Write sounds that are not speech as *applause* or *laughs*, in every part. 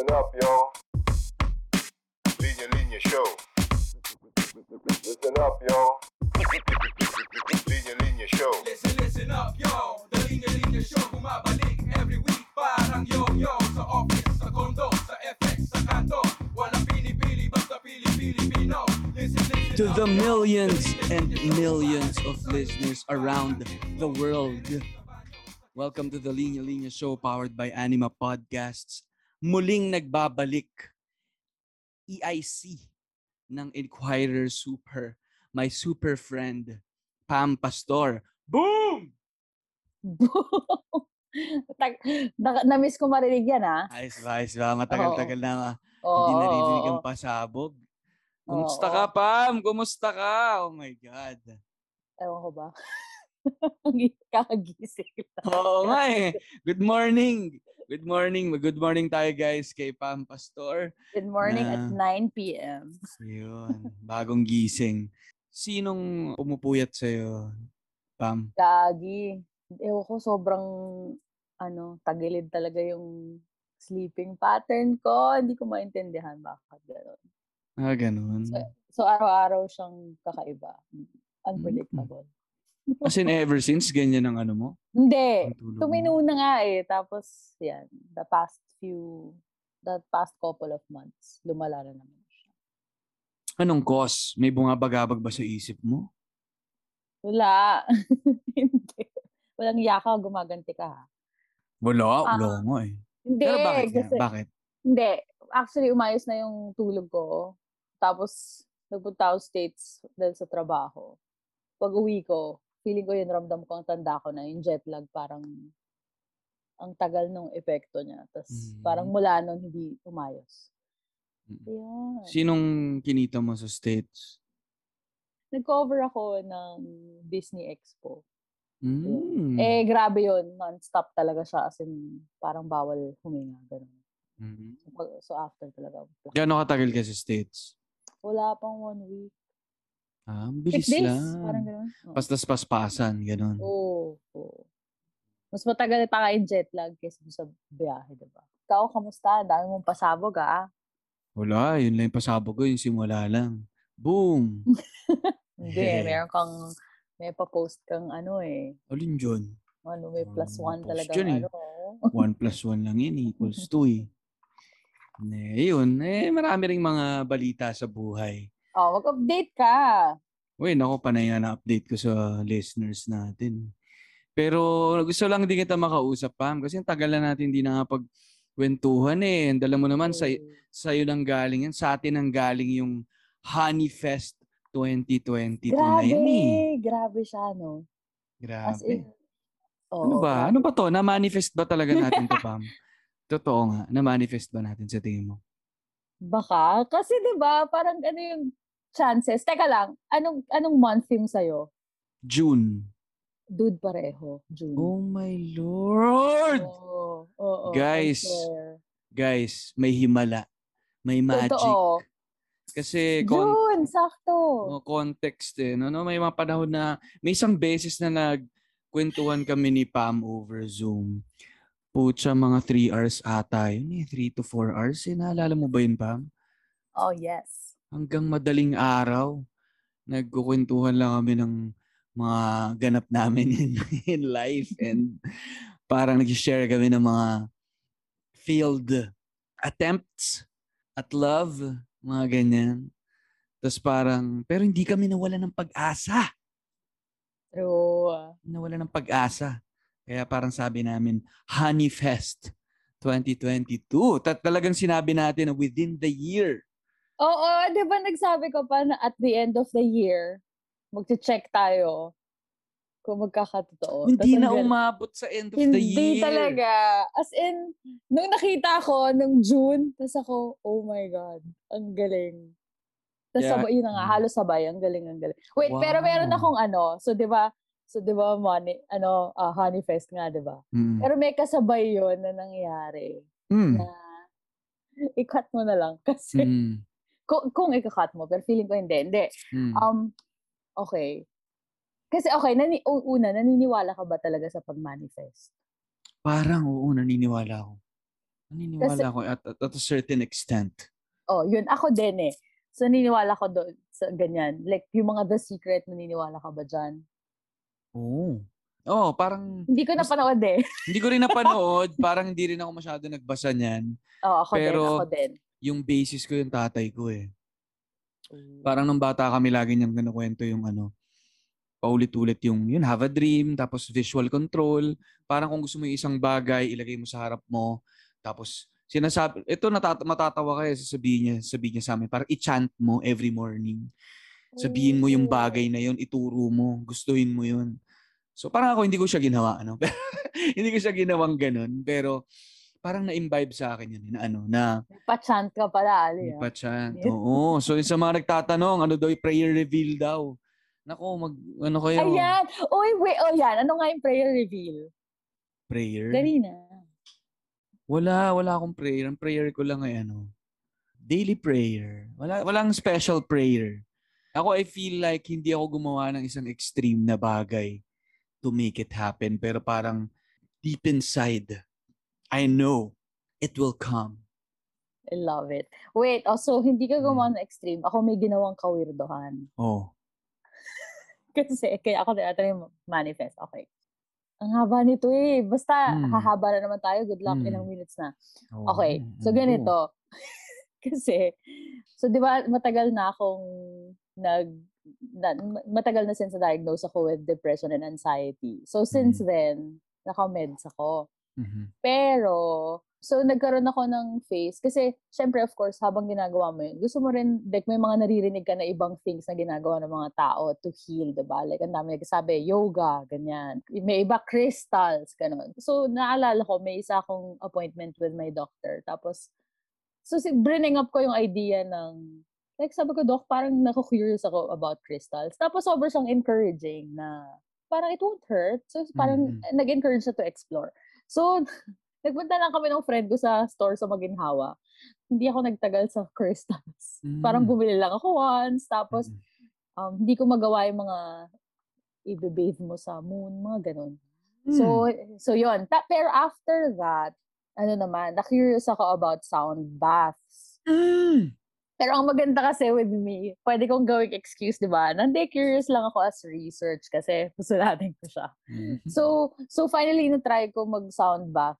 Listen up, yo. Linya Linya Show. Listen up, yo. Linya Linya Show. Listen, listen up, yo The Linya Linya Show Bumabalik every week Parang yo-yo Sa office, sa condo, sa FX, sa kanto Walang pinipili, basta pili-Pilipino Listen, listen to the yo. millions and millions of listeners around the world. Welcome to the Linya Linya Show powered by Anima Podcasts. Muling nagbabalik EIC ng Inquirer Super, my super friend, Pam Pastor. Boom! *laughs* Na-miss ko marinig yan, ah. Ayos ba, ayos ba? Matagal-tagal na ah, Oo, hindi naririnig ang pasabog. Kumusta Oo. ka, Pam? Kumusta ka? Oh my God. Ewan ko ba? *laughs* *laughs* Kakagising lang. Oo nga eh. Good morning. Good morning. Good morning tayo guys kay Pam Pastor. Good morning at Na- 9 p.m. Yun. Bagong gising. Sinong pumupuyat sa'yo, Pam? Gagi. Ewan ko, sobrang, ano, tagilid talaga yung sleeping pattern ko. Hindi ko maintindihan bakit gano'n. Ah, ganun. So, araw-araw siyang kakaiba. Unpredictable. As in ever since, ganyan ang ano mo? Hindi. Mo? Tumino na nga eh. Tapos, yan, the past few, the past couple of months, lumala na naman siya. Anong cause? May bumabagabag ba sa isip mo? Wala. *laughs* Hindi. Walang yaka, gumaganti ka ha. Wala. Ah, Wala nga eh. Hindi. Pero bakit kasi, Bakit? Hindi. Actually, umayos na yung tulog ko. Tapos, nagpunta ako States dahil sa trabaho. Pag uwi ko, feeling ko yun, ramdam ko ang tanda ko na yung jet lag parang ang tagal nung epekto niya. Tapos, Mm. parang mula nun, hindi umayos. Mm. Ayun. Sinong kinita mo sa States? Nag-cover ako ng Disney Expo. Mm. Eh, grabe yun. Non-stop talaga siya. As in, parang bawal huminga. Ganun. Mhm. So, so after talaga. Gano'ng katagal ka sa States? Wala pang one week. Ah, ang Six bilis days. lang. Parang ganun. Oo. Pastas paspasan, ganun. Oo. oo. Mas matagal pa kayo jet lag kaysa sa biyahe, diba? Ikaw, kamusta? Dami mong pasabog, ah. Wala, yun lang yung pasabog ko, yung simula lang. Boom! *laughs* Hindi, Hehe. meron kang, may pa-post kang ano eh. Alin dyan? Ano, may plus akong one post talaga. dyan eh. Ano, One plus one lang yun, equals two eh. *laughs* Eh, yun. Eh, marami ring mga balita sa buhay. Oh, mag-update ka. Uy, naku, panay nga na-update ko sa listeners natin. Pero gusto lang din kita makausap, Pam. Kasi ang tagal na natin hindi nakapagkwentuhan eh. Dala mo naman sa, Eh, sa'yo nang galing yan. Sa atin nang galing yung Honey Fest 2022 na Grabe, yan eh. grabe siya, no? As in, Grabe. oo, Ano ba? grabe. Ano ba to? Na-manifest ba talaga natin to, Pam? *laughs* Totoo nga. Na-manifest ba natin sa tingin mo? Baka. Kasi 'di ba parang ano yung chances. Teka lang, anong anong month yung sa'yo? June. Dude, pareho. June. Oh my Lord! Oo, oo, I Guys. Guys, may himala. May magic. Totoo. Kasi con- June, sakto. oh, context eh. No, no? May mga panahon na may isang beses na nagkwentuhan kami ni Pam over Zoom. Pucha, mga 3 hours ata yun eh. 3 to 4 hours eh. Naalala mo ba yun, Pam? Oh, yes. hanggang madaling araw. Nagkukwentuhan lang kami ng mga ganap namin *laughs* in, in life and parang nag-share kami ng mga failed attempts at love, mga ganyan. Tapos parang, pero hindi kami nawala ng pag-asa. True. Nawala ng pag-asa. Kaya parang sabi namin, Honey Fest 2022. Tat talagang sinabi natin na within the year. Oo, di ba nagsabi ko pa na at the end of the year, magche-check tayo kung magkakatotoo. Hindi Tas na umabot sa end of the Hindi year. talaga. As in, nung nakita ko, nung June, tas ako, oh my God, ang galing. Tas Yeah. sabay, yun na nga, halos sabay, ang galing, ang galing. Wait, pero meron Wow. akong ano, so di ba, so di ba, money, ano, ah, Honey Fest nga, di ba? Mm. Pero may kasabay yun na nangyari Mm. na i-cut mo na lang. *laughs* Kasi, Mm. kung, kung i-cut mo, pero feeling ko hindi. Hindi. Mm. Um, okay. Kasi okay, nani, una, naniniwala ka ba talaga sa pag-manifest? Parang oo, naniniwala ako. Naniniwala Kasi- ako at, at, at a certain extent. Oh, yun. Ako din eh. So, naniniwala ko doon sa ganyan. Like, yung mga The Secret, naniniwala ka ba dyan? Oo. Oh, parang Hindi ko Mas- napanood eh. *laughs* hindi ko rin napanood, parang hindi rin ako masyado nagbasa niyan. Oo, ako Pero- din. Ako din. Yung basis ko yung tatay ko eh. Parang nung bata kami lagi niyang kinukwento yung ano, paulit-ulit yung yun, have a dream, tapos visual control. Parang kung gusto mo yung isang bagay, ilagay mo sa harap mo. Tapos sinasabi, ito natata- matatawa kayo, sasabihin niya, sabihin niya sa amin, parang i-chant mo every morning. Sabihin mo yung bagay na yun, ituro mo, gustuhin mo yun. So parang ako hindi ko siya ginawa, ano. *laughs* hindi ko siya ginawang ganun, pero parang na-imbibe sa akin yun, na ano, na Pa-chant ka pala, Ali. ah. pa-chant. Yes. Oo. So, yung sa mga nagtatanong, ano daw yung prayer reveal daw? Nako, mag, ano kayo? Ayan. Uy, wait. Oh, yan. Ano nga yung prayer reveal? Prayer? Dali na. Wala, wala akong prayer. Ang prayer ko lang ay ano, daily prayer. Wala, walang special prayer. Ako, I feel like hindi ako gumawa ng isang extreme na bagay to make it happen. Pero parang deep inside, I know it will come. I love it. Wait, also, hindi ka Hmm. gumawa ng extreme. Ako may ginawang kawirdohan. Oh. *laughs* Kasi, kaya ako tinatanong yung manifest. Okay. Ang haba nito eh. Basta, Hmm. hahaba na naman tayo. Good luck. Hmm. Ilang minutes na. oh. Okay. So, Ano? ganito. *laughs* Kasi, so, di ba, matagal na akong nag, na, matagal na since na-diagnose ako with depression and anxiety. So, since then, naka-meds ako. Mhm. Pero, so nagkaroon ako ng phase. Kasi, syempre, of course, habang ginagawa mo yun, gusto mo rin, like, may mga naririnig ka na ibang things na ginagawa ng mga tao to heal, diba? Like, ang dami nagsasabi, yoga, ganyan. May iba, crystals, ganun. So, naalala ko, may isa akong appointment with my doctor. Tapos, so, si, bringing up ko yung idea ng, like, sabi ko, Doc, parang nako-curious ako about crystals. Tapos, sobrang siyang encouraging na, parang it won't hurt. So, parang Mhm. nag-encourage siya to explore. So, *laughs* nagpunta lang kami ng friend ko sa store sa Maginhawa. Hindi ako nagtagal sa *laughs* crystals. Parang Mm. bumili lang ako once. Tapos, Mhm. um, hindi ko magawa yung mga ibe-bathe mo sa moon, mga ganun. Hmm. So, so yun. Ta- pero after that, ano naman, na-curious ako about sound baths. Mm. Pero ang maganda kasi with me, pwede kong gawing excuse, di ba? Nandi, curious lang ako as research kasi *laughs* pusulatin ko siya. Mhm. So, so finally, na-try ko mag-sound bath.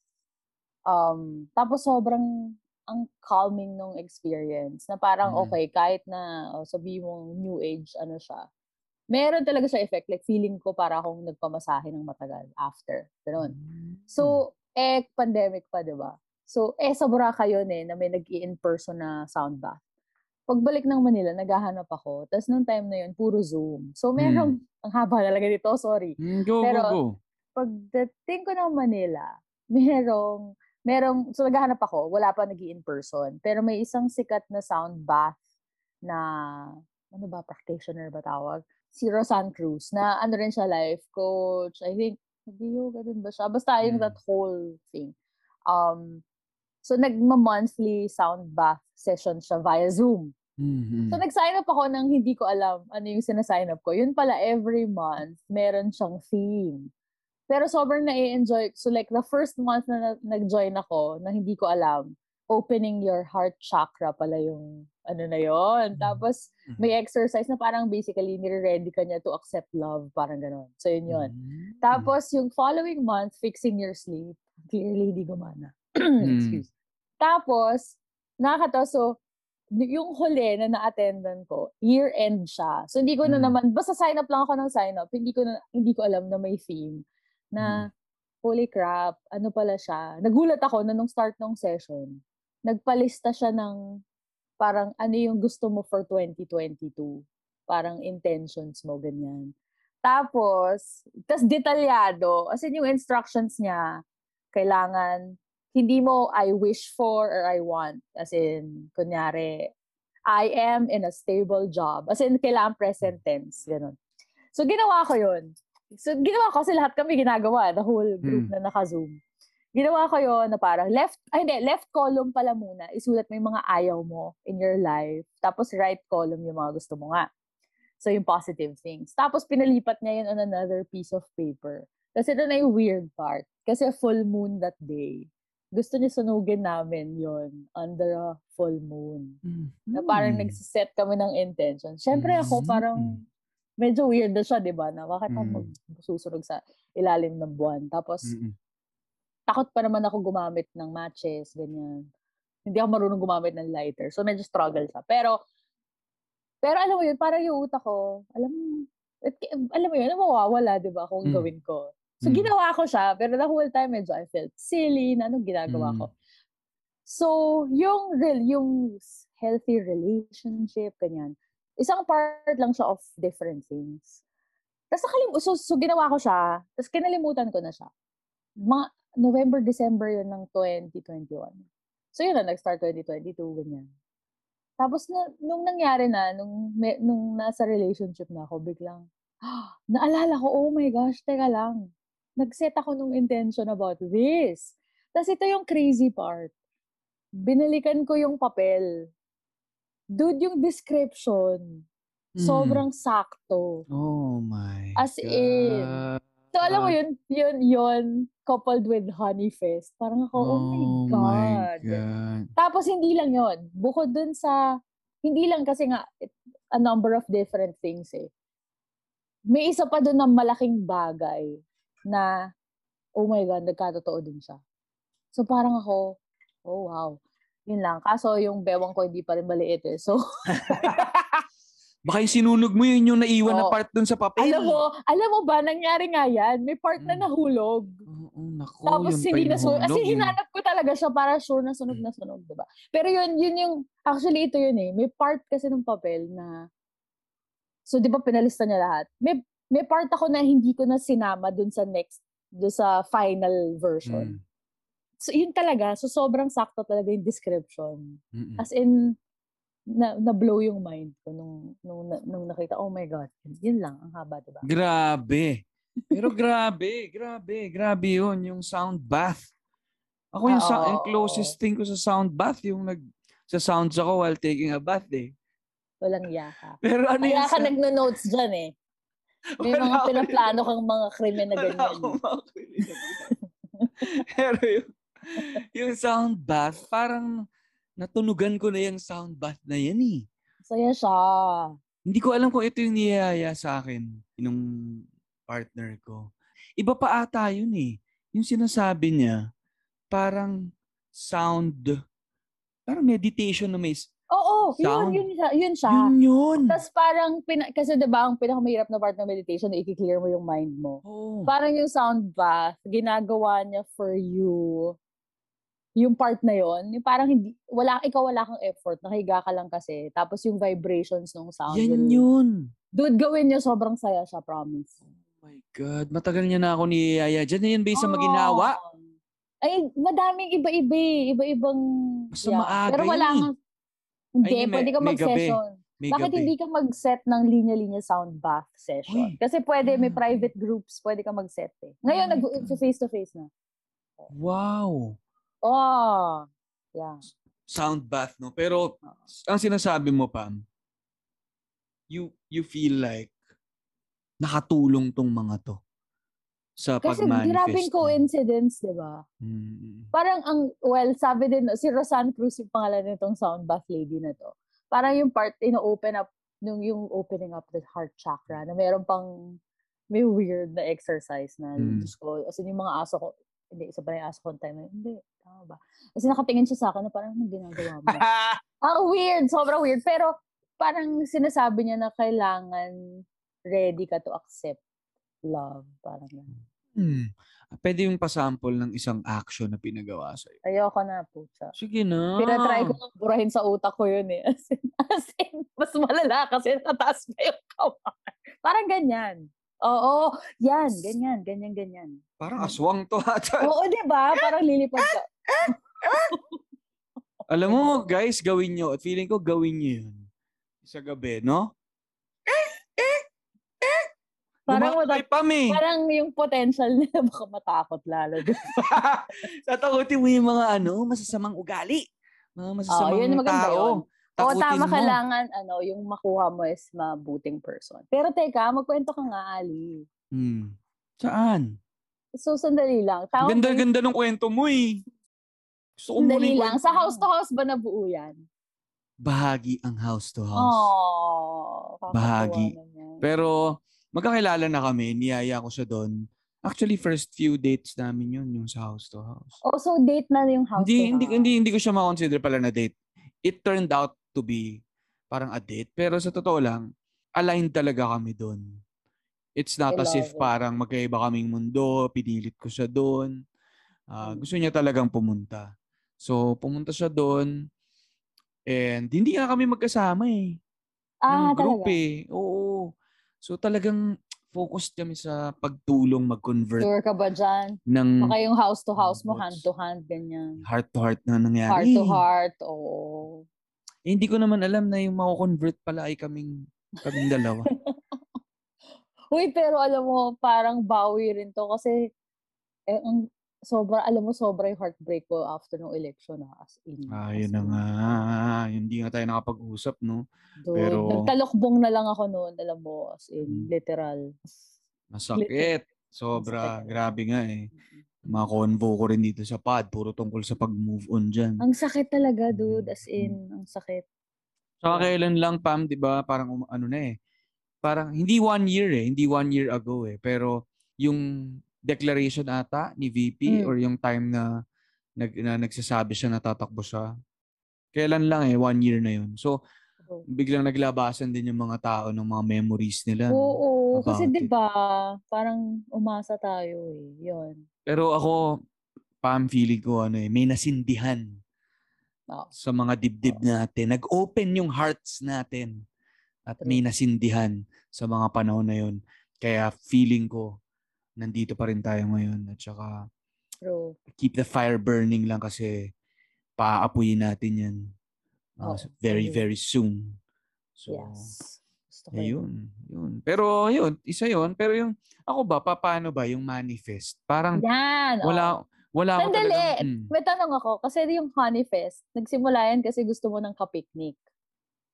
Um, tapos sobrang ang calming nung experience na parang Mm. okay, kahit na oh, sabi mong new age, ano siya, meron talaga siya effect. Like, feeling ko para akong nagpamasahe ng matagal after. Ganun. So, eh, pandemic pa, di ba? So, eh, sa Boracay yun eh, na may nag in person na sound bath. Pagbalik ng Manila, naghahanap ako. Tapos nung time na yun, puro Zoom. So, merong, *laughs* ang haba talaga dito, sorry. Mm, go, Pero, go, go. Pagdating ko ng Manila, *laughs* merong, merong, so naghahanap ako, wala pa nag in person. Pero may isang sikat na sound bath na, ano ba, practitioner ba tawag? Si Rosan Cruz, na ano rin siya, life coach. I think, nag-yoga din ba siya? Basta yung Mm. that whole thing. Um, so nagma-monthly sound bath session siya via Zoom. Mhm. So, nag-sign up ako nang hindi ko alam ano yung sinasign up ko. Yun pala, every month, meron siyang theme. Pero sobrang na-enjoy. So, like, the first month na na- nag-join ako, na hindi ko alam, opening your heart chakra pala yung ano na yon. Tapos, may exercise na parang basically, nire-ready ka niya to accept love. Parang ganon. So, yun yun. Mhm. Tapos, yung following month, fixing your sleep. Clearly, hindi gumana. *clears throat* Excuse. Tapos, nakakatawa. So, yung huli na na-attendan ko, year-end siya. So, hindi ko na Mm. naman, basta sign up lang ako ng sign up. Hindi ko na, hindi ko alam na may theme. Na, holy crap, ano pala siya. Nagulat ako na nung start ng session, nagpalista siya ng parang ano yung gusto mo for 2022. Parang intentions mo, ganyan. Tapos, tas detalyado. As in, yung instructions niya, kailangan, hindi mo I wish for or I want. As in, kunyari, I am in a stable job. As in, kailangan present tense. Ganun. So, ginawa ko yun. So, ginawa ko kasi lahat kami ginagawa. The whole group Hmm. na naka-zoom. Ginawa ko yun na parang left, ay hindi, left column pala muna. Isulat mo yung mga ayaw mo in your life. Tapos right column yung mga gusto mo nga. So, yung positive things. Tapos, pinalipat niya yun on another piece of paper. Kasi ito na yung weird part. Kasi full moon that day. Gusto niya sunugin namin yon under a full moon. Na parang nagsiset kami ng intention. Siyempre ako Mm. parang medyo weird na siya, di ba? Na bakit ako Mm. magsusunog sa ilalim ng buwan. Tapos, Mm-mm. takot pa naman ako gumamit ng matches, ganyan. Hindi ako marunong gumamit ng lighter. So, medyo struggle siya. Pero, pero alam mo yun, parang yung utak ko, alam mo, alam mo yun, mawawala, di ba, kung Mm. gawin ko. So, Mm. ginawa ko siya, pero the whole time, medyo I felt silly na anong ginagawa Mm. ko. So, yung real, yung healthy relationship, ganyan, isang part lang siya of different things. Tapos nakalim so, so ginawa ko siya, tapos kinalimutan ko na siya. Mga November, December yun ng 2021. So yun na, nag-start 2022, ganyan. Tapos na, nung nangyari na, nung, me, nung nasa relationship na ako, biglang, naalala ko, oh my gosh, teka lang. Nag-set ako nung intention about this. Tapos ito yung crazy part. Binalikan ko yung papel. Dude, yung description, Mm. sobrang sakto. Oh my As in, God. So, alam mo yun, yun, yun, coupled with Honey Fest. Parang ako, oh, my God. God. Tapos, hindi lang yun. Bukod dun sa, hindi lang kasi nga, it- a number of different things eh. May isa pa dun na malaking bagay na, oh my God, nagkatotoo din siya. So, parang ako, oh wow. Yun lang. Kaso, yung bewang ko hindi pa rin maliit eh. So, *laughs* Baka yung sinunog mo yun yung naiwan na Oo. part dun sa papel. alam mo, alam mo ba, nangyari nga yan. May part na Mm. nahulog. Oo, naku. Tapos yun pa hindi na sunog. Yung- hinanap ko talaga siya para sure na sunog na sunog, diba? Pero yun, yun yung, actually ito yun eh. May part kasi ng papel na, so di ba pinalista niya lahat? May, may part ako na hindi ko na sinama dun sa next, dun sa final version. Mm, So yun talaga, so sobrang sakto talaga yung description. mm-mm. As in, na, na-blow yung mind ko nung, nung, nung nakita, oh my God, yun lang, ang haba, diba? Grabe. Pero grabe, *laughs* grabe, grabe yun, yung sound bath. Ako yung, Ah, sa- oo, yung closest thing ko sa sound bath, yung nag, sa sounds ako while taking a bath eh. Walang yaka. Pero ano Kaya yung ka nagno-notes dyan eh. May Wala mga pinaplano kang mga krimen na Wala ganyan. akong makinig. *laughs* Pero yung, yung sound bath, parang natunugan ko na yung sound bath na yan eh. Saya siya. Hindi ko alam kung ito yung niyaya sa akin nung partner ko. Iba pa ata yun eh. Yung sinasabi niya, parang sound, parang meditation na may, Oo, Sound. yun, yun, siya- yun siya. yun yun. Tapos parang, pina, kasi diba, ang pinakamahirap na part ng meditation, i-clear mo yung mind mo. Oh. Parang yung sound bath, ginagawa niya for you, yung part na yon yung parang hindi, wala, ikaw wala kang effort, nakahiga ka lang kasi, tapos yung vibrations ng sound. Yan yun. Dude, gawin niyo, sobrang saya siya, promise. Oh my God. Matagal niya na ako niyaya. Diyan na yan based sa maginawa. Oo. Ay, madaming iba-iba eh. Iba-ibang... Basta maaga Pero wala yun eh. nga... Hindi, Ay, pwede ka may gabi. mag-session. May Bakit gabi. hindi ka mag-set ng linya-linya sound bath session? Uy. Kasi pwede, may Ah. private groups, pwede ka mag-set eh. Ngayon, Oh nag face-to-face na. Wow. Oh, yeah. Sound bath, no? Pero, ang sinasabi mo, Pam, you you feel like nakatulong tong mga to sa Kasi pag-manifest. grabing mo. coincidence, di ba? Mm. Parang ang, well, sabi din, si Rosanne Cruz yung pangalan nitong sound bath lady na to. Parang yung part, ino-open up, nung yung opening up the heart chakra, na meron pang, may weird na exercise na, Mm. Diyos ko, as in yung mga aso ko, hindi, isa ba yung aso ko time hindi, tama ba? Kasi nakatingin siya sa akin na parang, anong ginagawa mo? Ang *laughs* weird, sobrang weird. Pero, parang sinasabi niya na kailangan ready ka to accept love. Parang yan. Hmm. Pwede yung pasample ng isang action na pinagawa sa'yo. Ayoko na, pucha. Sige na. Pinatry ko nang burahin sa utak ko yun eh. *laughs* As in, as in, mas malala kasi nataas pa yung kamay. Parang ganyan. Oo, yan, ganyan, ganyan, ganyan. Parang aswang to ata. *laughs* Oo, di ba? Parang lilipad ka. Alam mo, guys, gawin nyo. At feeling ko, gawin nyo yun. Sa gabi, no? Parang, Lumakay mata- pa, me. parang yung potential nila *laughs* baka matakot lalo. Tatakutin *laughs* mo yung mga ano, masasamang ugali. Mga masasamang yun, maganda tao. yun. Oo, tama, mo. kailangan, ano, yung makuha mo is mabuting person. Pero teka, magkwento ka nga, Ali. Hmm. Saan? So, sandali lang. Ganda-ganda ng kwento mo eh. Gusto ko muna Dali yung lang. kwento Sa house to house ba nabuo yan? Bahagi ang house to house. Oh, Bahagi. Pero magkakilala na kami, niyaya ko siya doon. Actually, first few dates namin yun, yung sa house to house. Oh, so date na yung house hindi, to hindi, house. hindi, hindi ko siya ma-consider pala na date. It turned out to be parang a date. Pero sa totoo lang, aligned talaga kami doon. It's not I as if it. parang magkaiba kaming mundo, pinilit ko siya doon. Mm. gusto niya talagang pumunta. So, pumunta siya doon. And hindi nga kami magkasama eh. Ah, ng group talaga? eh. Oo. So talagang focused kami sa pagtulong mag-convert Sure ka ba dyan? ng Baka yung house to house mo, hand to hand, ganyan. heart to heart na nangyari. Heart to *laughs* heart, oo. Eh, hindi ko naman alam na yung mako-convert pala ay kaming kaming dalawa. *laughs* Uy, pero alam mo, parang bawi rin to kasi eh, ang sobra, alam mo, sobra yung heartbreak ko after ng election na as in. ah, as yun na nga. Hindi nga tayo nakapag-usap, no? Dude, Pero- nagtalokbong na lang ako noon, alam mo, as in, Mm. literal. Masakit. Sobra. Masakit. Grabe nga eh. Mga convo ko rin dito sa pod. Puro tungkol sa pag-move on dyan. Ang sakit talaga, dude, as Mm. in, ang sakit. Saka Yeah. kailan lang, Pam, di ba? Parang um- ano na eh. Parang hindi one year eh. Hindi one year ago eh. Pero yung declaration ata ni VP Mm. or yung time na, nag, na nagsasabi siya na tatakbo siya. Kailan lang eh. One year na yun. So, biglang naglabasan din yung mga tao ng mga memories nila. Oo, kasi 'di ba, parang umasa tayo eh. 'Yon. Pero ako, Pam, feeling ko ano eh, may nasindihan Oo. sa mga dibdib natin. Nag-open yung hearts natin at may nasindihan sa mga panahon na yun. Kaya feeling ko, nandito pa rin tayo ngayon. At saka, True. keep the fire burning lang kasi paaapuyin natin yan uh, Oo, very, very soon. So, yes. Gusto ko ayun, yun. Pero yun, isa yun. Pero yung, ako ba, pa, paano ba yung manifest? Parang Yan. wala, wala ako Sandali. talagang, mm. May tanong ako, kasi yung Honey Fest, nagsimula yan kasi gusto mo ng kapiknik.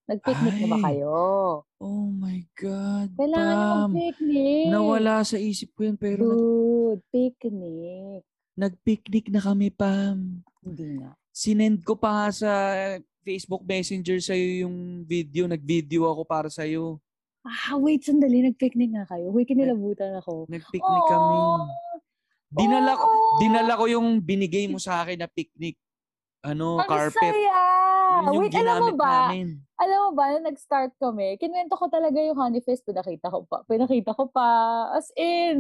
Nag-picnic na ba Ay, kayo? Oh my God, Kailangan nyo Pam. mag-picnic. Nawala sa isip ko yun, pero nag, Dude, picnic. nag-picnic na kami, Pam. Hindi nga. Sinend ko pa nga sa Facebook Messenger sa'yo yung video. Nag-video ako para sa'yo. Ah, wait, sandali. Nag-picnic nga kayo. Wait, kinilabutan ako. Nag-picnic kami. Dinala, ko, oh, dinala ko yung binigay mo sa akin na picnic. Ano, Ang carpet. saya! Yun yung Wait, alam mo ginamit ba? namin. Alam mo ba, nung nag-start kami, kinuwento ko talaga yung Honey Fest. Pinakita ko pa. Pinakita ko pa. As in,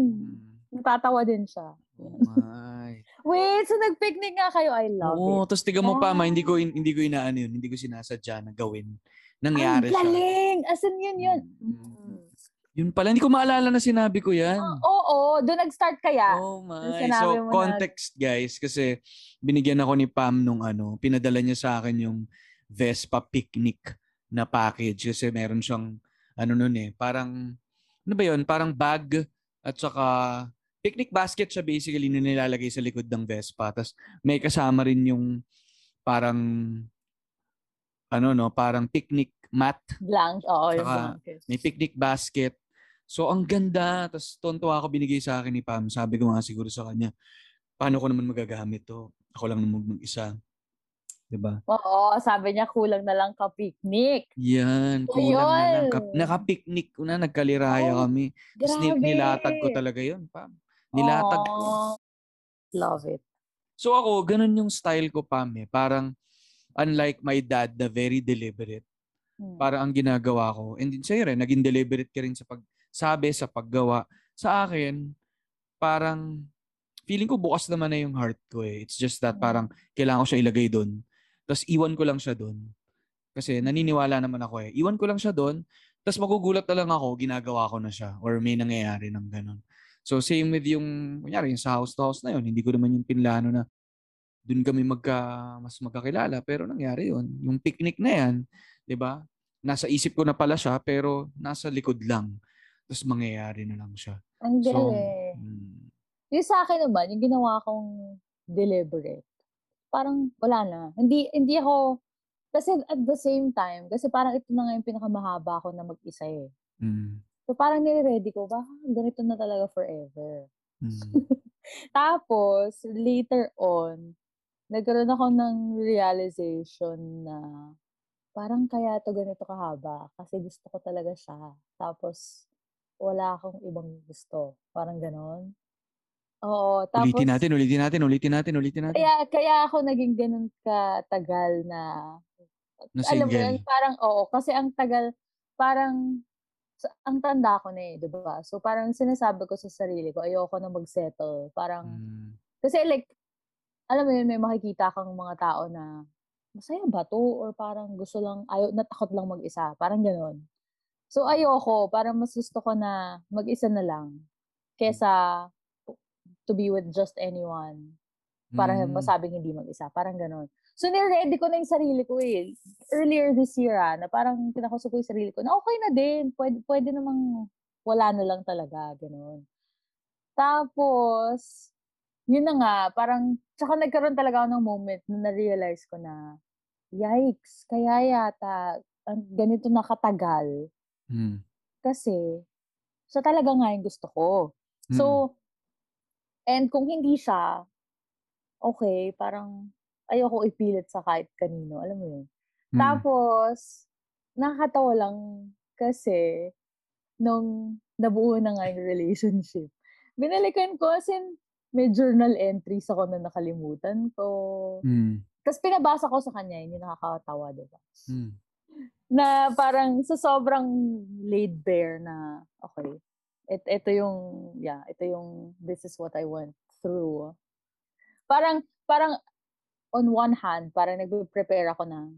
Mm. natatawa din siya. Oh my. *laughs* Wait, so nag-picnic nga kayo. I love Oo, it. tapos tiga mo pa, ma, hindi ko in- hindi ko inaano yun, hindi ko sinasadya na gawin. Ang Nangyari siya. galing! As in, yun yun. Mm. Mm. Yun pala, hindi ko maalala na sinabi ko yan. Ah, Oo, doon nag-start kaya. Oh my. So, mo na- context guys, kasi binigyan ako ni Pam nung ano, pinadala niya sa akin yung Vespa picnic na package kasi meron siyang ano nun eh, parang ano ba yun? Parang bag at saka picnic basket siya basically na nilalagay sa likod ng Vespa. Tapos may kasama rin yung parang ano no, parang picnic mat Blank. Oo, yung Saka, blanket. may picnic basket. So, ang ganda. Tapos, tonto ako binigay sa akin ni Pam. Sabi ko nga siguro sa kanya, paano ko naman magagamit to? Ako lang naman mag-isa. 'Di ba? Oo, sabi niya kulang na lang ka-picnic. Yan, kulang na lang. Ayun. naka-picnic ko na, nagkaliraya Oh, kami. Tapos ni- nilatag ko talaga yun, Pam. Nilatag ko. Aw, Love it. So ako, ganun yung style ko, Pam. Eh. Parang, unlike my dad na very deliberate, Hmm. parang ang ginagawa ko. And din sa'yo rin, naging deliberate ka rin sa pagsabi, sa paggawa. Sa akin, parang feeling ko bukas naman na yung heart ko eh. It's just that parang kailangan ko siya ilagay doon. Tapos iwan ko lang siya doon. Kasi naniniwala naman ako eh. Iwan ko lang siya doon. Tapos magugulat na lang ako, ginagawa ko na siya. Or may nangyayari ng ganun. So same with yung, kunyari, yung sa house to house na yun. Hindi ko naman yung pinlano na doon kami magka, mas magkakilala. Pero nangyari yun. Yung picnic na yan, 'di ba? Nasa isip ko na pala siya pero nasa likod lang. Tapos mangyayari na lang siya. Ang So, galing. mm, Yung sa akin naman, yung ginawa kong deliberate, parang wala na. Hindi, hindi ako, kasi at the same time, kasi parang ito na nga yung pinakamahaba ko na mag-isa eh. mm, So parang nire-ready ko, baka ganito na talaga forever. mm. *laughs* Tapos, later on, nagkaroon ako ng realization na parang kaya to ganito kahaba kasi gusto ko talaga siya. Tapos wala akong ibang gusto. Parang ganon. Oo. Tapos, Ulitin natin, ulitin natin, ulitin natin, ulitin natin. Kaya, kaya ako naging ganun katagal na Na alam mo single. parang oo. Kasi ang tagal, parang, ang tanda ko na eh, di ba? So parang sinasabi ko sa sarili ko, ayoko na mag-settle. Parang, Mm. kasi like, alam mo yun, may makikita kang mga tao na, masaya ba to? Or parang gusto lang, ayaw, natakot lang mag-isa. Parang ganun. So ayoko, parang mas gusto ko na mag-isa na lang. Kesa to be with just anyone. Para Mm. masabing hindi mag-isa. Parang ganun. So, niready ko na yung sarili ko eh. Earlier this year ah, na parang pinakusok ko yung sarili ko na okay na din. Pwede, pwede namang wala na lang talaga. Ganun. Tapos, yun na nga, parang, tsaka nagkaroon talaga ako ng moment na na-realize ko na, yikes, kaya yata, ang ganito nakatagal. Mm. Kasi, siya talaga nga yung gusto ko. Mm. So, and kung hindi siya, okay, parang ayoko ipilit sa kahit kanino. Alam mo yun? Mm. Tapos, nakakatawa lang kasi nung nabuo na nga yung relationship, binalikan ko as in, may journal entries ako na nakalimutan ko. Mm. Tapos pinabasa ko sa kanya, yun yung nakakatawa, di ba? Mm. Na parang sa sobrang laid bare na okay it, ito yung yeah ito yung this is what I went through parang parang on one hand parang nagpe-prepare ako na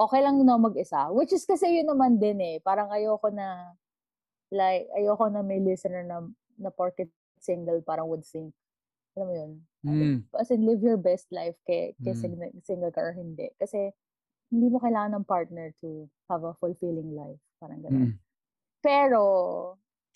okay lang na mag-isa which is kasi yun naman din eh parang ayoko na like ayoko na may listener na na porket single parang would think alam mo yun Mm. as in live your best life kay, kay Mm. single, single ka or hindi. Kasi hindi mo kailangan ng partner to have a fulfilling life. Parang Mm. gano'n. Pero,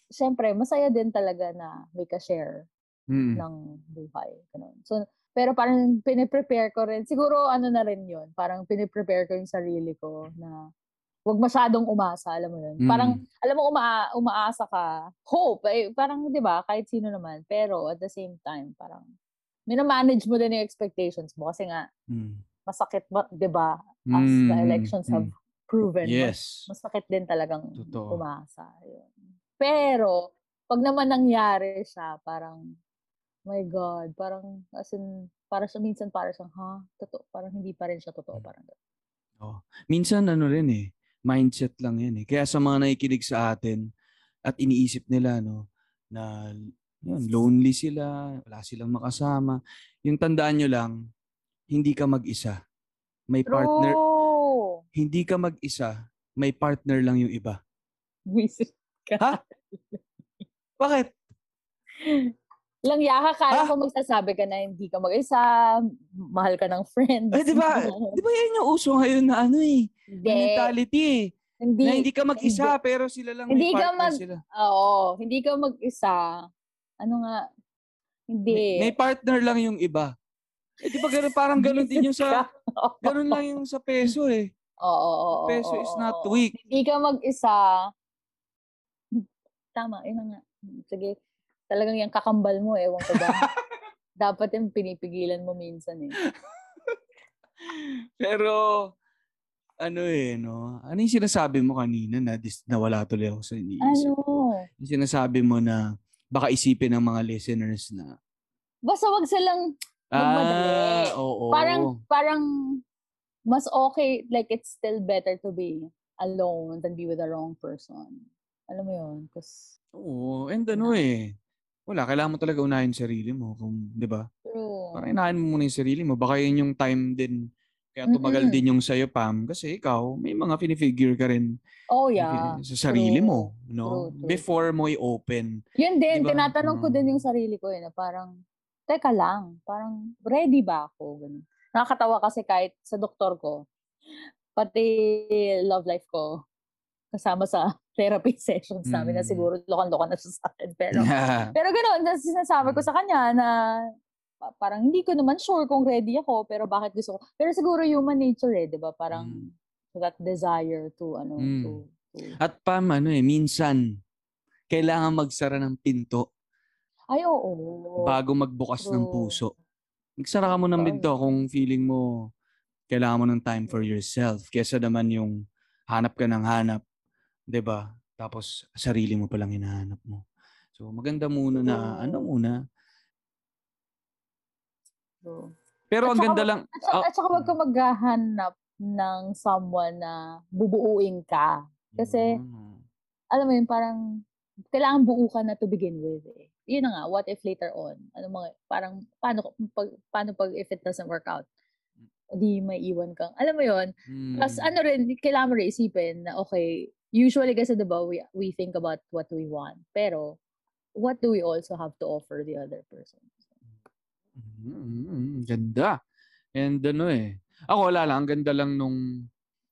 syempre, masaya din talaga na may ka-share Mm. ng buhay. Ganun. So, pero parang piniprepare ko rin. Siguro ano na rin yun. Parang piniprepare ko yung sarili ko na wag masyadong umasa, alam mo yun. Mm. Parang, alam mo, uma umaasa ka. Hope, eh, parang, di ba, kahit sino naman. Pero, at the same time, parang, minamanage mo din yung expectations mo. Kasi nga, Mm. Masakit, ba- di ba, as the Mm, elections mm. have proven, mas, Yes. masakit din talagang Totoo. umasa. Yun. Pero, pag naman nangyari siya, parang, my God, parang, as in, para siya, minsan para siyang, ha? Totoo, parang hindi pa rin siya totoo. Parang, ganun. Minsan ano rin eh, mindset lang yan eh. Kaya sa mga nakikinig sa atin at iniisip nila no, na yun, lonely sila, wala silang makasama. Yung tandaan nyo lang, hindi ka mag-isa. May partner, True! hindi ka mag-isa, may partner lang yung iba. Ka. Ha? Bakit? Lang yaka, kala ko magsasabi ka na hindi ka mag-isa, mahal ka ng friends. Eh, di ba? *laughs* Di ba yan yung uso ngayon na ano eh, Hindi. mentality eh. Hindi. Na hindi ka mag-isa, pero sila lang Hindi may ka partner mag- sila. Oo, hindi ka mag-isa. Ano nga? Hindi. May, may partner lang yung iba. Eh, di ba ganun, parang ganun din yung sa, *laughs* ganun lang yung sa peso eh. Oo, oo, oo. Peso oo, is not oo. weak. Hindi ka mag-isa. Tama, yun nga. Sige, talagang yung kakambal mo, ewan ko ba. *laughs* Dapat yung pinipigilan mo minsan eh. Pero, ano eh, no? Ano yung sinasabi mo kanina na dis- nawala tuloy ako sa iniisip? Ano? Yung sinasabi mo na baka isipin ng mga listeners na Basta wag silang Magmadali. Ah, oo. parang parang mas okay like it's still better to be alone than be with the wrong person. Alam mo yun? Kasi, Oo, and ano eh. Wala, kailangan mo talaga unahin yung sarili mo. Kung, di ba? true. Parang inahin mo muna yung sarili mo. Baka yun yung time din. Kaya tumagal Mm-mm. din yung sa'yo, Pam. Kasi ikaw, may mga finifigure ka rin Oh, yeah. sa sarili True. mo. No? True, true, Before mo i-open. Yun din, Diba? tinatanong ko Mm. din yung sarili ko eh, na parang, teka lang, parang ready ba ako? Ganun. Nakakatawa kasi kahit sa doktor ko, pati love life ko, kasama sa *laughs* therapy sessions namin na Mm. siguro lokan-lokan na siya sa akin. Pero, *laughs* pero gano'n, tas sinasabi ko sa kanya na pa- parang hindi ko naman sure kung ready ako, pero bakit gusto ko. Pero siguro human nature eh, di ba? Parang Mm. that desire to, ano, Mm. to, to, At Pam, ano eh, minsan, kailangan magsara ng pinto ay, oo. bago magbukas ng True. puso. Magsara ka mo ng minto kung feeling mo kailangan mo ng time for yourself. Kesa naman yung hanap ka ng hanap, 'di ba? Tapos sarili mo palang hinahanap mo. So maganda muna na Oo. ano muna. So, Pero At ang saka ganda wag- lang. At saka, Ah, at saka wag ka maghahanap ng someone na bubuuin ka. Kasi, Mm. alam mo yun, parang kailangan buo ka na to begin with. Eh. Yun na nga, what if later on? Ano mga, parang, paano, pag, paano pag if it doesn't work out? Di may iwan kang, alam mo yun? Tapos Mm. ano rin, kailangan mo rin isipin na, okay, usually kasi diba, we, we think about what we want. Pero, what do we also have to offer the other person? Mm, ganda. And ano eh. Ako wala lang, ang ganda lang nung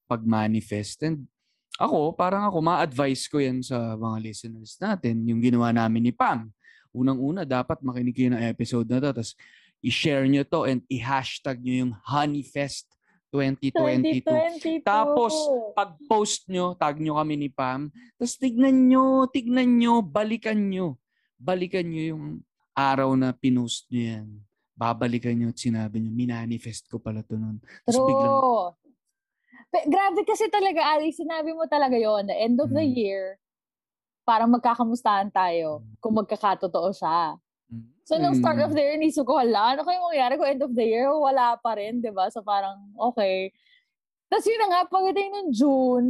pag-manifest. And ako, parang ako, ma-advise ko yan sa mga listeners natin. Yung ginawa namin ni Pam. Unang-una, dapat makinig kayo ng episode na to. Tapos, i-share nyo to and i-hashtag nyo yung Honeyfest 2022. 2022! Tapos, Pag-post nyo, tag nyo kami ni Pam. Tapos, tignan nyo, tignan nyo, balikan nyo. Balikan nyo yung araw na pinost nyo yan babalikan nyo at sinabi nyo, minanifest ko pala to nun. Tapos biglang, True. Pe- grabe kasi talaga, Ali, sinabi mo talaga yon the end of the Mm. year, parang magkakamustahan tayo kung magkakatotoo siya. So, nung start of Mm. the year, nisip ko, hala, ano kayo mangyayari kung end of the year? Wala pa rin, di ba? So, parang, okay. Tapos yun na nga, pagdating ng June,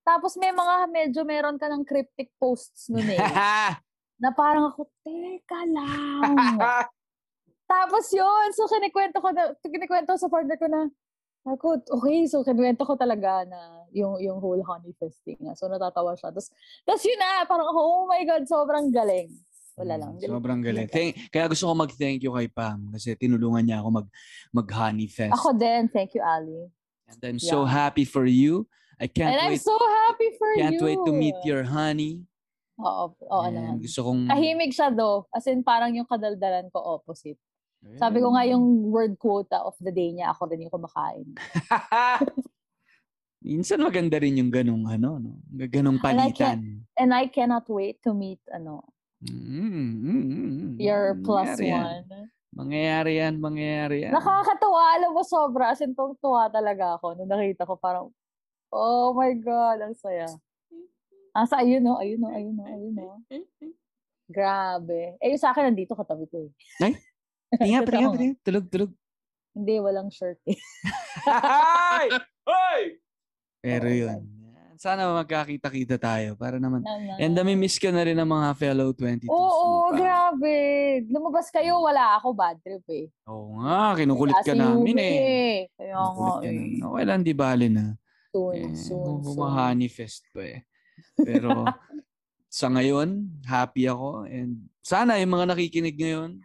tapos may mga, medyo meron ka ng cryptic posts nun eh. *laughs* na parang ako, teka lang. *laughs* Tapos yun, so kinikwento ko na, kinikwento sa partner ko na, ako, okay, so kinikwento ko talaga na yung, yung whole honey festing. nga. So natatawa siya. Tapos, tapos yun na, parang ako, oh my God, sobrang galing. Wala lang. Mm, Sobrang galing. Thank, kaya gusto ko mag-thank you kay Pam kasi tinulungan niya ako mag, mag-honey fest. Ako din, thank you, Ali. And I'm so Yeah. happy for you. I can't And I'm wait so happy for can't you. wait to meet your honey. Oo, oo And naman. gusto kong... Tahimik siya do. As in, parang yung kadaldalan ko opposite. Sabi ko nga yung word quota of the day niya, ako rin yung kumakain. *laughs* Minsan maganda rin yung ganong ano, no? Ganong I like palitan. And I cannot wait to meet, ano, Mm, mm, your plus Mangyayari yan. one. Mangyayari yan, mangyayari yan. Nakakatuwa, alam mo, sobra. As in, tuwa talaga ako. Nung nakita ko, parang, oh my God, ang saya. Asa, ayun no, ayun no, ayun no, ayun no. Grabe. Eh, yung sa akin, nandito katabi ko eh. Tinga, *laughs* Totoo tinga, nga. tinga. Tulog, tulog. Hindi, walang shirt eh. *laughs* Ay! Hoy! Pero Oh, yun. Sana magkakita-kita tayo para naman. Naman. And nami-miss ko na rin ang mga fellow 22s Oo, mo pa. grabe. Lumabas kayo, wala ako, bad trip eh. Oo nga, kinukulit ka Kasi namin Yumi eh. Kaya nga Kinukulit ka eh. namin. Okay lang, di bali na. Soon, Eh, soon, soon. humahani fest pa eh. *laughs* Pero sa ngayon, happy ako. And sana yung mga nakikinig ngayon,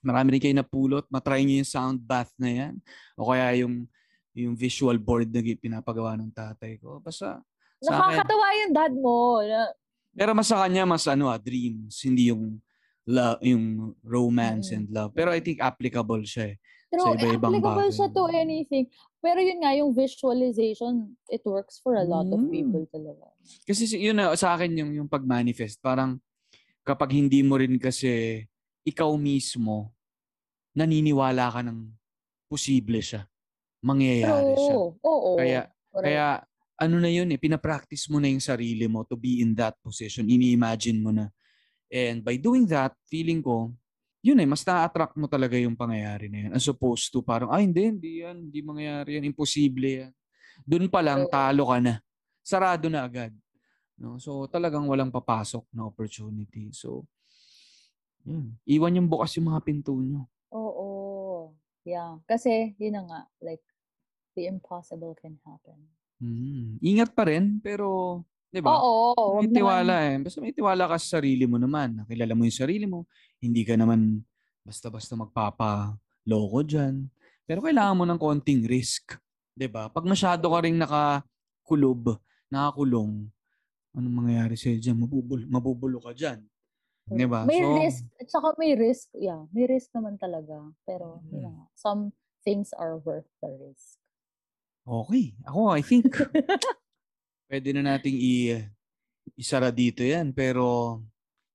marami rin kayo napulot. Matry nyo yung sound bath na yan. O kaya yung yung visual board na pinapagawa ng tatay ko. Basta sa akin. Nakakatawa yung dad mo. Na, Pero mas sa kanya, mas ano ah, dreams. Hindi yung love, yung romance Mm. and love. Pero I think applicable siya eh. True, iba-ibang applicable bagay. siya to anything. Pero yun nga, yung visualization, it works for a lot of Mm. people talaga. Kasi si- yun na, sa akin yung, yung pag-manifest, parang kapag hindi mo rin kasi ikaw mismo naniniwala ka ng posible siya. Mangyayari siya. True. Oo. Kaya, Correct. kaya ano na yun eh, pinapractice mo na yung sarili mo to be in that position. Ini-imagine mo na. And by doing that, feeling ko, yun eh, mas na-attract mo talaga yung pangyayari na yun. As opposed to parang, ay hindi, hindi yan, hindi mangyayari yan, imposible yan. Doon pa lang, talo ka na. Sarado na agad. No? So talagang walang papasok na opportunity. So, yun. Iwan yung bukas yung mga pinto nyo. Oo. Yeah. Kasi, yun na nga, like, the impossible can happen. Mm. Ingat pa rin, pero, di ba? Oo. May wag naman- tiwala eh. Basta may tiwala ka sa sarili mo naman. Nakilala mo yung sarili mo. Hindi ka naman basta-basta magpapaloko dyan. Pero kailangan mo ng konting risk. 'Di ba? Pag masyado ka ring nakakulob, nakakulong, anong mangyayari sa'yo dyan? Mabubul mabubulo ka dyan. 'Di ba? May So, risk. At saka may risk. Yeah. May risk naman talaga. Pero, yun na Mm. nga, some things are worth the risk. Okay. Ako, I think, *laughs* pwede na nating i- isara dito yan. Pero,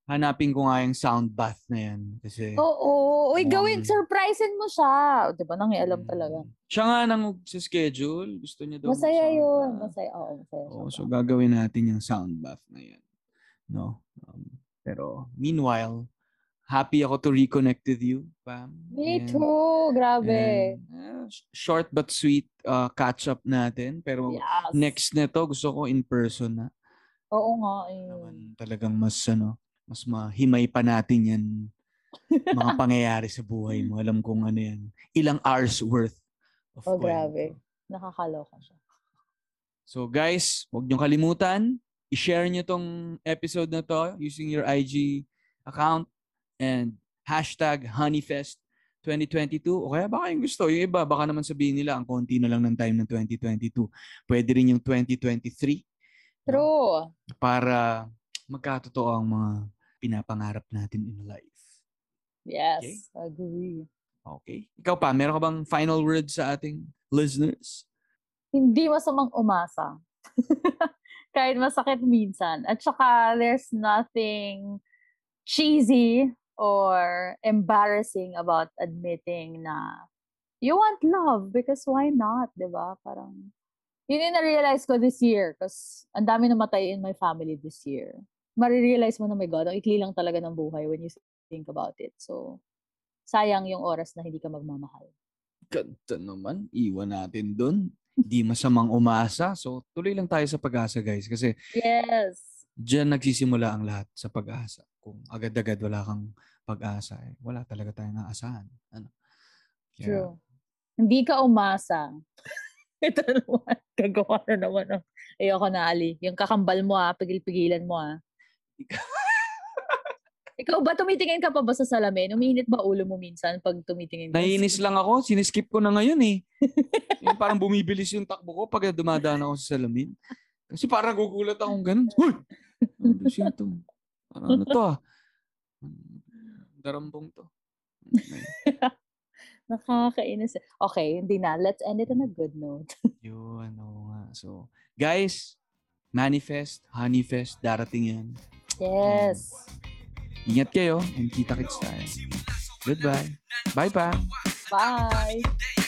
hanapin ko nga yung sound bath na yan. Kasi, Oo. Uy, gawin, Mukhang- surprisein mo siya. Di ba? Nangialam talaga. Mm. Siya nga nang sa schedule. Gusto niya daw. Masaya yun. bath. Masaya. Oo, masaya. Oo, so gagawin natin yung sound bath na yan. No? Um, pero, meanwhile, happy ako to reconnect with you, Pam. Me And- too. Grabe. and, uh, sh- short but sweet uh, catch-up natin. Pero yes. next nito, gusto ko in person na. Oo nga. Eh. Naman talagang mas, ano, mas mahimay pa natin yan mga *laughs* pangyayari sa buhay mo. Alam kong ano yan. Ilang hours worth of Oh, kwento. grabe. Nakakaloka siya. So guys, huwag niyong kalimutan, i-share niyo tong episode na to using your IG account and hashtag Honeyfest 2022. O kaya baka yung gusto. Yung iba, baka naman sabihin nila, ang konti na lang ng time ng 2022. Pwede rin yung 2023 True. para magkatotoo ang mga pinapangarap natin in life. Yes. Agree. Okay? Ikaw pa, meron ka bang final word sa ating listeners? Hindi masamang umasa. *laughs* Kahit masakit minsan. At saka, there's nothing cheesy or embarrassing about admitting na you want love because why not, di ba? Parang, yun yung na-realize ko this year because ang dami namatay in my family this year. Marirealize mo na, my God, ang ikli lang talaga ng buhay when you think about it. So, sayang yung oras na hindi ka magmamahal. Ganda naman. Iwan natin dun. Di masamang umasa. So, tuloy lang tayo sa pag-asa, guys. Kasi Yes. Diyan nagsisimula ang lahat sa pag-asa. Kung agad-agad wala kang pag-asa, eh, wala talaga tayong aasahan. Ano? Kaya, True. Hindi ka umasa. *laughs* Ito naman. Gagawa na naman. Ng... Ayoko na, Ali. Yung kakambal mo ah. Pigil-pigilan mo ah. *laughs* Ikaw ba tumitingin ka pa ba sa salamin? Umiinit ba ulo mo minsan pag tumitingin ka? Naiinis lang ako. Siniskip ko na ngayon eh. yung parang bumibilis yung takbo ko pag dumadaan ako sa salamin. Kasi parang gugulat akong ganun. Hoy! Ano siya to? Parang ano to ah? *laughs* Darambong to. *laughs* Nakakainis. Okay, hindi na. Let's end it on a good note. *laughs* Yun, oo nga. So, guys, manifest, honeyfest, darating yan. Yes. Ingat kayo and kita-kits tayo. Goodbye. Bye pa. Bye.